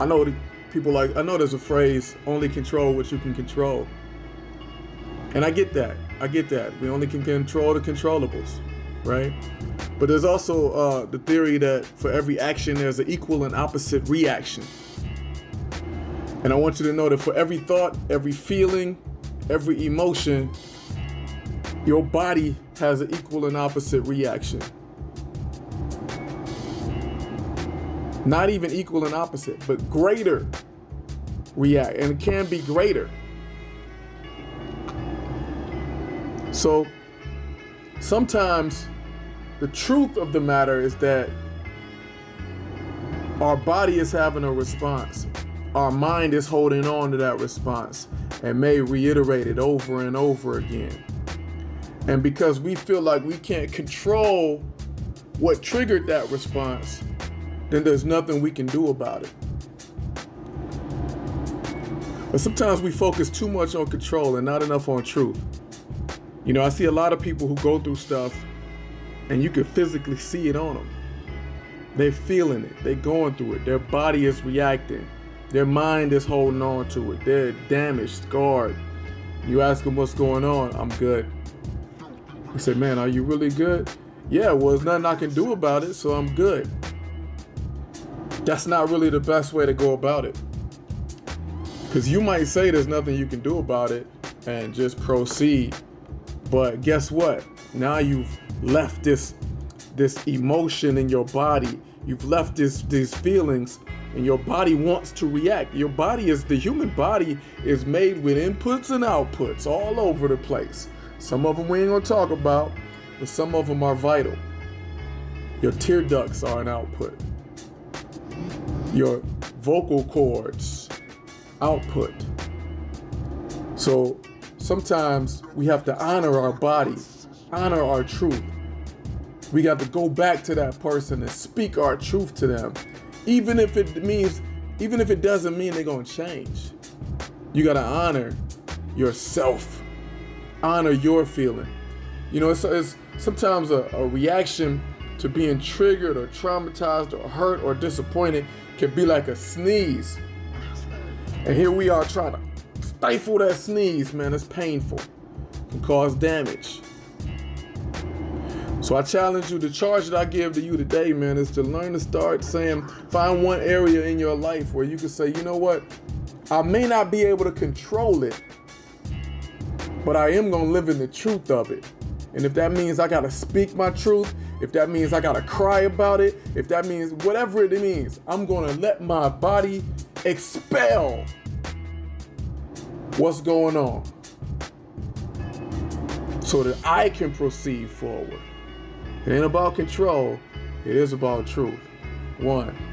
I know people like I know there's a phrase only control what you can control. And I get that. I get that. We only can control the controllables, right? But there's also uh, the theory that for every action there's an equal and opposite reaction. And I want you to know that for every thought, every feeling, every emotion, your body has an equal and opposite reaction. Not even equal and opposite, but greater react, and it can be greater. So sometimes the truth of the matter is that our body is having a response. Our mind is holding on to that response and may reiterate it over and over again. And because we feel like we can't control what triggered that response, then there's nothing we can do about it. But sometimes we focus too much on control and not enough on truth. You know, I see a lot of people who go through stuff and you can physically see it on them. They're feeling it, they're going through it, their body is reacting, their mind is holding on to it, they're damaged, scarred. You ask them what's going on, I'm good. I say, man, are you really good? Yeah, well, there's nothing I can do about it, so I'm good. That's not really the best way to go about it. Because you might say there's nothing you can do about it and just proceed. But guess what? Now you've left this this emotion in your body. You've left this these feelings and your body wants to react. Your body is the human body is made with inputs and outputs all over the place. Some of them we ain't gonna talk about, but some of them are vital. Your tear ducts are an output. Your vocal cords output. So sometimes we have to honor our body, honor our truth. We got to go back to that person and speak our truth to them, even if it means, even if it doesn't mean they're gonna change. You got to honor yourself, honor your feeling. You know, it's, it's sometimes a, a reaction to being triggered or traumatized or hurt or disappointed can be like a sneeze. And here we are trying to stifle that sneeze, man. It's painful. It can cause damage. So I challenge you, the charge that I give to you today, man, is to learn to start saying, find one area in your life where you can say, you know what? I may not be able to control it, but I am going to live in the truth of it. And if that means I got to speak my truth, if that means I got to cry about it, if that means whatever it means, I'm to let my body expel what's going on so that I can proceed forward. It ain't about control, it is about truth. One.